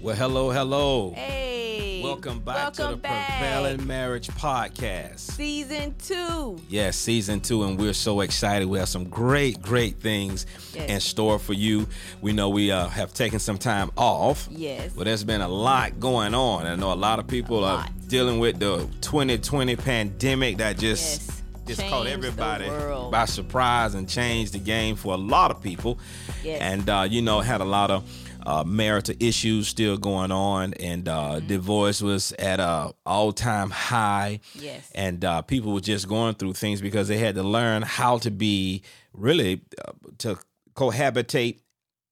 Well, hello, hello. Hey. Welcome back welcome to the back. Prevailing Marriage Podcast. Season two. Yes, season two, and we're so excited. We have some great, great things Yes. in store for you. We know we uh, have taken some time off. Yes. But there's been a lot going on. I know a lot of people are dealing with the 2020 pandemic that just Yes. just caught everybody by surprise and changed the game for a lot of people. Yes. And uh, you know, had a lot of uh, marital issues still going on, and uh, Mm-hmm. divorce was at a all time high. Yes. And uh, people were just going through things because they had to learn how to be really uh, to cohabitate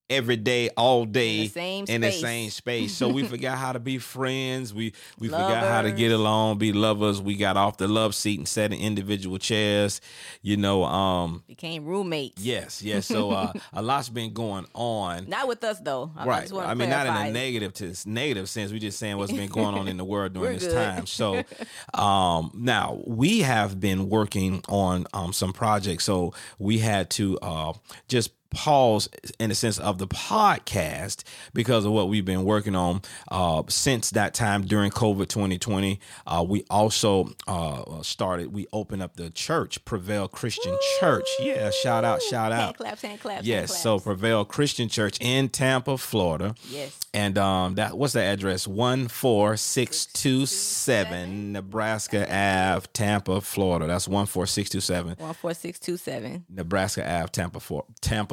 every day, all day In the same in the space. same space. So we forgot how to be friends. We we forgot how to get along, be lovers. We got off the love seat and sat in individual chairs. You know, um, Became roommates. yes, yes. So uh, a lot's been going on. Not with us though. I Right. I mean, not in a negative to negative sense. We're just saying what's been going on in the world during this good. time. So, um, now we have been working on um, some projects. So we had to uh, just pause in the sense of the podcast because of what we've been working on uh, since that time during COVID 2020. Uh, we also uh, started, we opened up the church, Prevail Christian Church. Yeah, shout out, shout Hand out. claps, hand claps. hand Yes, claps. so Prevail Christian Church in Tampa, Florida. Yes. And um that what's the address? One four six two seven Nebraska Ave, Tampa, Florida. That's one four six two seven. One four six two seven. Nebraska Ave, Tampa, for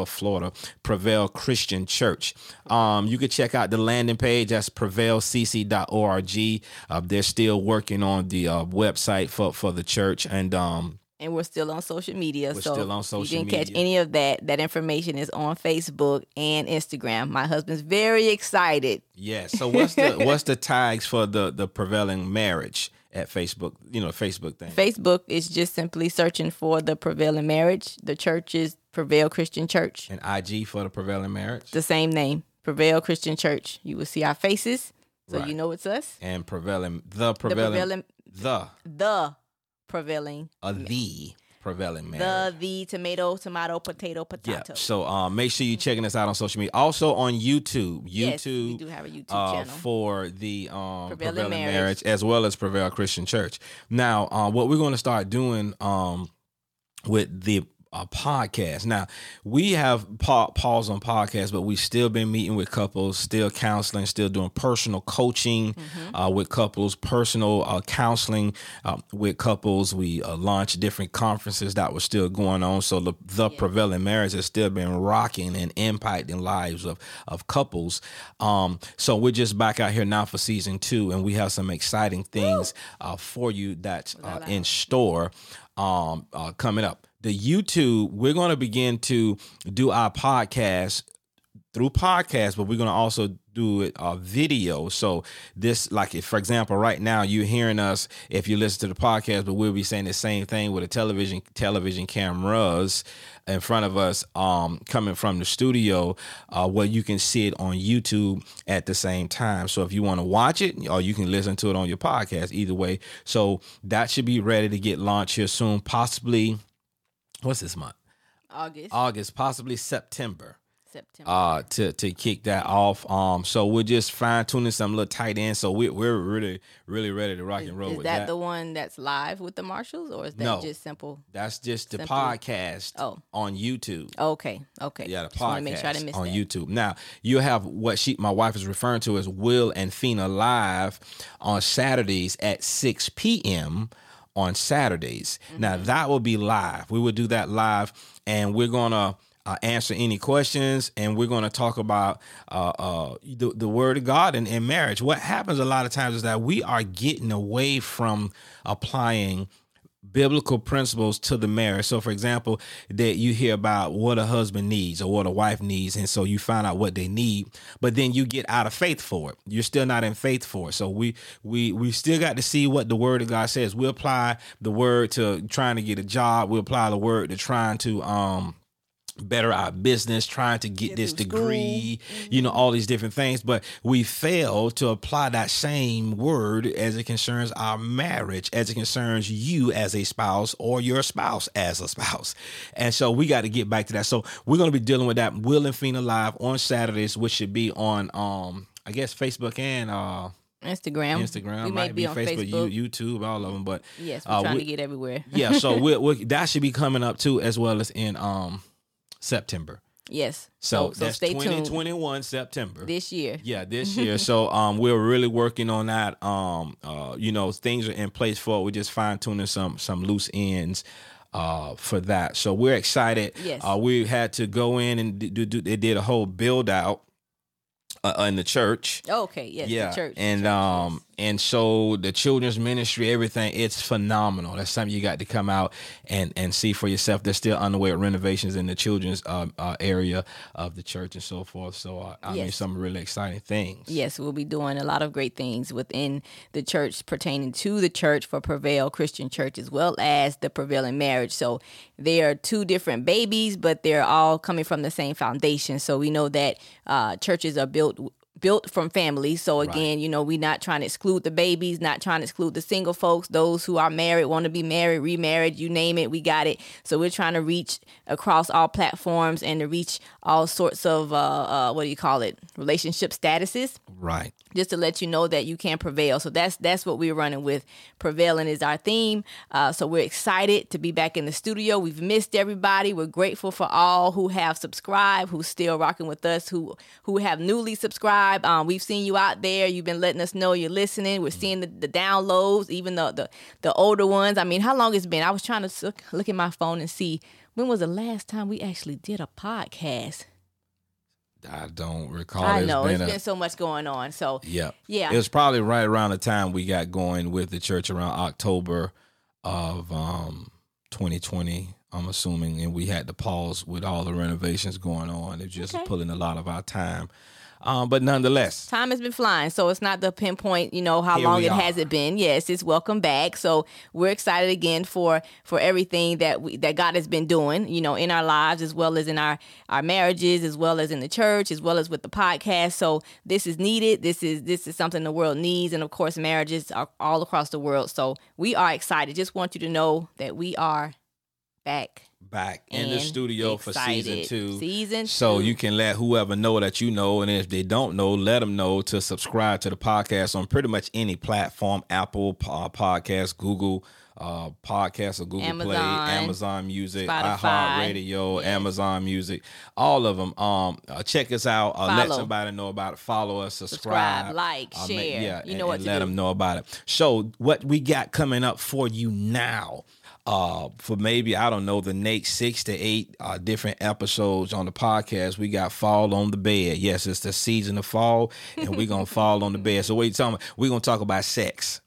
Tampa, Florida, Prevail Christian Church. Um, you can check out the landing page. That's prevailcc.org. Uh, they're still working on the uh, website for, for the church, and um, And we're still on social media. We're so still on if social you didn't catch any of that, that information is on Facebook and Instagram. My husband's very excited. yeah. So what's the what's the tags for the the prevailing marriage at Facebook? You know, Facebook thing. Facebook is just simply searching for the prevailing marriage. The church is Prevail Christian Church. and IG for the prevailing marriage. The same name, Prevail Christian Church. You will see our faces, so Right. you know it's us. and prevailing the The prevailing prevailing, the the prevailing, uh, the prevailing the marriage. the tomato, tomato, potato, yeah. potato. So um, make sure you're checking us out on social media. Also on YouTube. Yes, we do have a YouTube uh, channel. for the um, Prevailing prevailing, Marriage. marriage. as well as Prevail Christian Church. Now, uh, what we're going to start doing um, with the uh, podcast. Now, we have pa- pause on podcasts, but we've still been meeting with couples, still counseling, still doing personal coaching Mm-hmm. uh, with couples, personal uh, counseling uh, with couples. We uh, launched different conferences that were still going on. So the, the prevailing marriage has still been rocking and impacting lives of of couples. Um, so we're just back out here now for season two, and we have some exciting things uh, for you that's uh, in store um, uh, coming up. The YouTube, we're going to begin to do our podcast through podcast, but we're going to also do it uh, video. So this, like, if for example, right now you're hearing us if you listen to the podcast, but we'll be saying the same thing with a television television cameras in front of us, um, coming from the studio, uh, where you can see it on YouTube at the same time. So if you want to watch it, or you can listen to it on your podcast, either way. So that should be ready to get launched here soon, possibly. What's this month? August, August, possibly September September. uh to to kick that off. Um so we're just fine tuning some little tight ends. So we we're really, really ready to rock and roll is with that, that. the one that's live with the Marshalls, or is that No. just simple? That's just the Simply- podcast Oh. on YouTube. Okay, okay. Yeah, the Just podcast make sure I didn't miss on that. YouTube. Now you have what she, my wife, is referring to as Will and Fina live on Saturdays at six p.m. on Saturdays. Now Mm-hmm. that will be live. We will do that live, and we're gonna. Uh, answer any questions, and we're to talk about uh, uh, the, the word of God in, in marriage. What happens a lot of times is that we are getting away from applying biblical principles to the marriage. So, for example, that you hear about what a husband needs or what a wife needs, and so you find out what they need, but then you get out of faith for it. You're still not in faith for it. So we we we still got to see what the Word of God says. We apply the word to trying to get a job. We apply the word to trying to um better our business, trying to get, Get this degree, you know, all these different things. But we fail to apply that same word as it concerns our marriage, as it concerns you as a spouse or your spouse as a spouse. And so we got to get back to that. So we're going to be dealing with that Will and Fina live on Saturdays, which should be on um I guess Facebook and uh, Instagram. Instagram We may might be be on Facebook, Facebook. You, YouTube, all of them. But Yes, we're uh, trying we- to get everywhere. yeah, so we we that should be coming up too, as well as in um September. Yes. So, So, so that's stay tuned 2021 September. this year. Yeah, this year. so um, we're really working on that. Um, uh, you know, things are in place for it. We're just fine tuning some some loose ends. Uh, for that, so we're excited. Yes. Uh, we had to go in and do, do, they did a whole build out uh, in the church. Oh, okay. Yes. yeah, The church. the and church, um, yes. And so the children's ministry, everything, it's phenomenal. That's something you got to come out and and see for yourself. They're still underway at renovations in the children's uh, uh, area of the church and so forth. So uh, I mean, some really exciting things. Yes, we'll be doing a lot of great things within the church pertaining to the church for Prevail Christian Church as well as the Prevailing Marriage. So they are two different babies, but they're all coming from the same foundation. So we know that uh, churches are built built from families. So again, you know, we're not trying to exclude the babies, not trying to exclude the single folks, those who are married, want to be married, remarried, you name it, we got it. So we're trying to reach across all platforms and to reach all sorts of uh, uh what do you call it? Relationship statuses Right. just to let you know that you can prevail. So that's that's what we're running with. Prevailing is our theme. Uh, so we're excited to be back in the studio. We've missed everybody. We're grateful for all who have subscribed, who's still rocking with us, who who have newly subscribed. Um, we've seen you out there. You've been letting us know you're listening. We're seeing the, the downloads, even the, the the older ones. I mean, how long it's been? I was trying to look, look at my phone and see when was the last time we actually did a podcast. I don't recall. I know been it's a- been so much going on. So Yeah. Yeah. It was probably right around the time we got going with the church around October of um 2020, I'm assuming, and we had to pause with all the renovations going on. It just Okay. pulling a lot of our time. Um, but nonetheless, time has been flying so it's not the pinpoint you know how Here long it are. has it been. Yes it's welcome back. So we're excited again for for everything that we that god has been doing you know in our lives as well as in our our marriages as well as in the church as well as with the podcast. So this is needed. This is this is something the world needs. And of course marriages are all across the world. So we are excited. Just want you to know that we are back back in the studio for season two. Season So two. you can let whoever know that you know, and if they don't know, let them know to subscribe to the podcast on pretty much any platform: Apple uh, Podcast, Google uh, Podcast, or Google Play, Amazon, Amazon Music, Spotify. iHeartRadio, Amazon Music, all of them. Um, uh, check us out. Uh, let somebody know about it. Follow us. Subscribe, Subscribe, like, uh, share. yeah, You and- know what and let do. them know about it. So what we got coming up for you now uh for maybe i don't know the next six to eight uh different episodes on the podcast we got fall on the bed. Yes it's the season of fall and we're gonna fall on the bed. So what you talking about? We're gonna talk about sex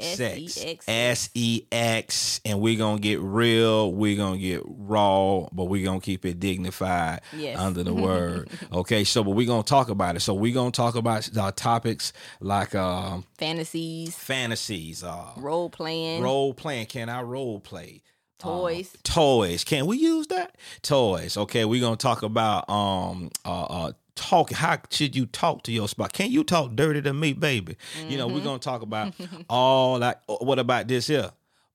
sex S E X. and we're gonna get real we're gonna get raw but we're gonna keep it dignified Yes. under the word okay so but we're gonna talk about it so we're gonna talk about uh, topics like um fantasies fantasies uh role playing role playing. Can I role play? Toys. Um, toys. Can we use that? Toys. Okay, we're gonna talk about um uh uh talk how should you talk to your spot? Can you talk dirty to me, baby? You know, we're Mm-hmm. gonna talk about all that what about this here?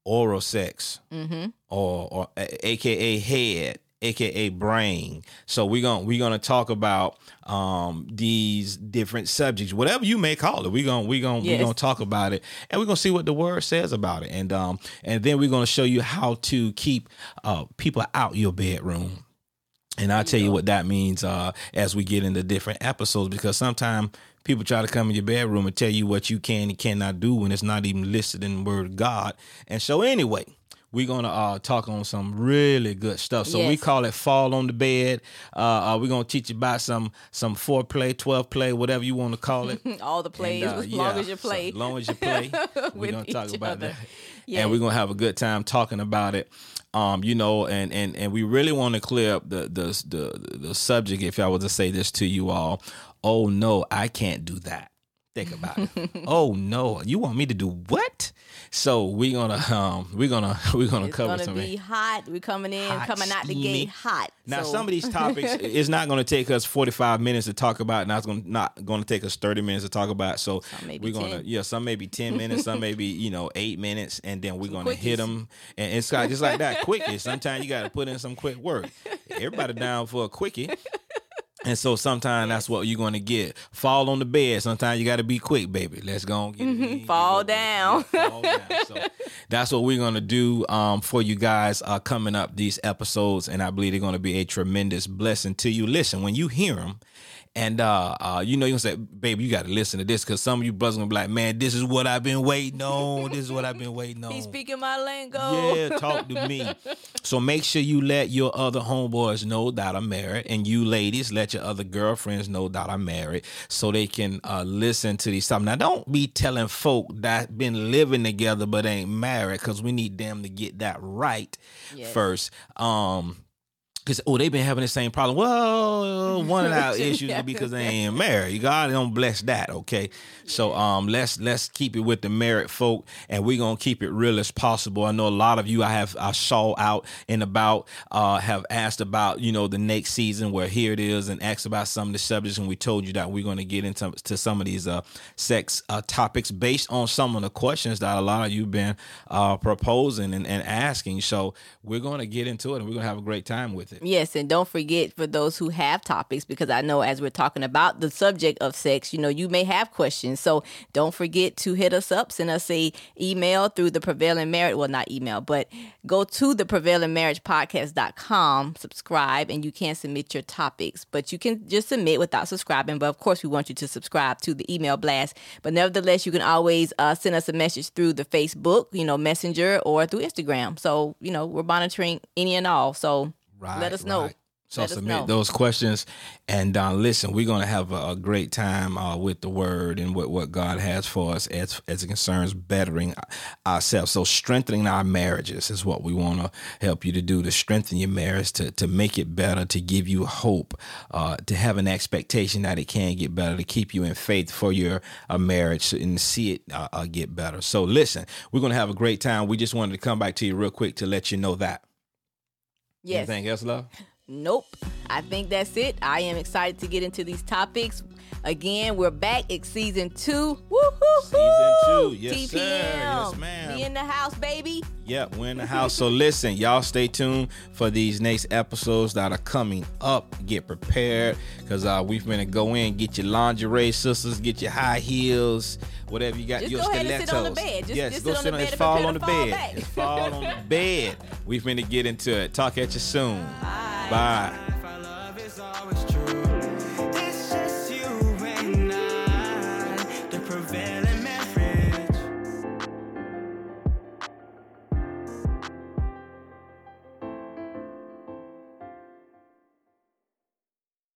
Oral sex. Mm-hmm. Or or aka head. aka brain so we're gonna we're gonna talk about um these different subjects whatever you may call it we're gonna we're gonna we're gonna talk about it and we're gonna see what the word says about it and um and then we're gonna show you how to keep uh people out your bedroom and I'll tell you what that means uh, as we get into different episodes because sometimes people try to come in your bedroom and tell you what you can and cannot do when it's not even listed in the Word of God. And so, anyway, we're going to uh, talk on some really good stuff. So, we call it Fall on the Bed. Uh, uh, we're going to teach you about some some foreplay, 12 play, whatever you want to call it. all the plays And, uh, as long yeah, as you so play. as long as you play, we're gonna talk about other. that, Yes. and we're gonna have a good time talking about it. Um, you know, and and and we really want to clear up the the the the subject. If I was to say this to you all, oh no, I can't do that. Think about it. oh no, you want me to do what? So we're gonna um we're gonna we're gonna It's cover gonna some be hot. We're coming in, hot, coming out the steamy. gate hot. Now, So- some of these topics it's not to take us 45 minutes to talk about. Now, it's gonna not to take us 30 minutes to talk about. So we're to 10. yeah, some maybe 10 minutes, some maybe you know eight minutes, and then we're going to hit them. And it's got just like that, quickie. Sometimes you got to put in some quick work. Everybody down for a quickie. And so sometimes that's what you're going to get. Fall on the bed. Sometimes you got to be quick, baby. Let's go and get it. in. Fall down. Fall down. So that's what we're going to do um, for you guys uh, coming up these episodes. And I believe they're going to be a tremendous blessing to you. Listen, when you hear them, and uh, uh, you know, you gonna say, baby, you gotta listen to this because some of you brothers gonna be like, man, this is what I've been waiting on. This is what I've been waiting on. He's speaking my lingo. Yeah, talk to me. So make sure you let your other homeboys know that I'm married, and you ladies let your other girlfriends know that I'm married, so they can uh, listen to these stuff. Now, don't be telling folk that been living together but ain't married, because we need them to get that right Yes. first. Um, because oh, they've been having the same problem. Well, one of our issues is because they ain't married. God don't bless that, okay? So um, let's let's keep it with the married folk, and we're gonna keep it real as possible. I know a lot of you I have I saw out and about uh, have asked about you know the next season where here it is and asked about some of the subjects, and we told you that we're gonna get into to some of these uh, sex uh, topics based on some of the questions that a lot of you've been uh, proposing and, and asking. So we're gonna get into it, and we're gonna have a great time with it. Yes, and don't forget for those who have topics, because I know as we're talking about the subject of sex, you know, you may have questions. So don't forget to hit us up, send us a email through the prevailing marriage. Well, not email, but go to the prevailing marriage podcast.com, subscribe, and you can submit your topics. But you can just submit without subscribing. But of course, we want you to subscribe to the email blast. But nevertheless, you can always uh, send us a message through the Facebook, you know, Messenger or through Instagram. So, you know, we're monitoring any and all. So Right, let us know. So Let submit those questions, and uh, listen, we're gonna have a, a great time uh, with the word and what, what God has for us as as it concerns bettering ourselves. So strengthening our marriages is what we want to help you to do to strengthen your marriage, to to make it better, to give you hope, uh, to have an expectation that it can get better, to keep you in faith for your uh, marriage and see it uh, uh, get better. So listen, we're gonna have a great time. We just wanted to come back to you real quick to let you know that. Yes. Anything else, love? Nope. I think that's it. I am excited to get into these topics. Again, we're back. It's season two. Woo-hoo-hoo! Season two. Yes, TPM. sir. Yes, ma'am. Be in the house, baby. Yep, we're in the house. So listen, y'all stay tuned for these next episodes that are coming up. Get prepared because uh, we're gonna go in, get your lingerie, sisters, get your high heels, whatever you got. Just your go ahead and sit on the stilettos. bed. Just- yes, just go sit on the bed fall on the bed. fall on the bed. We're gonna get into it. Talk at you soon. Bye. Bye.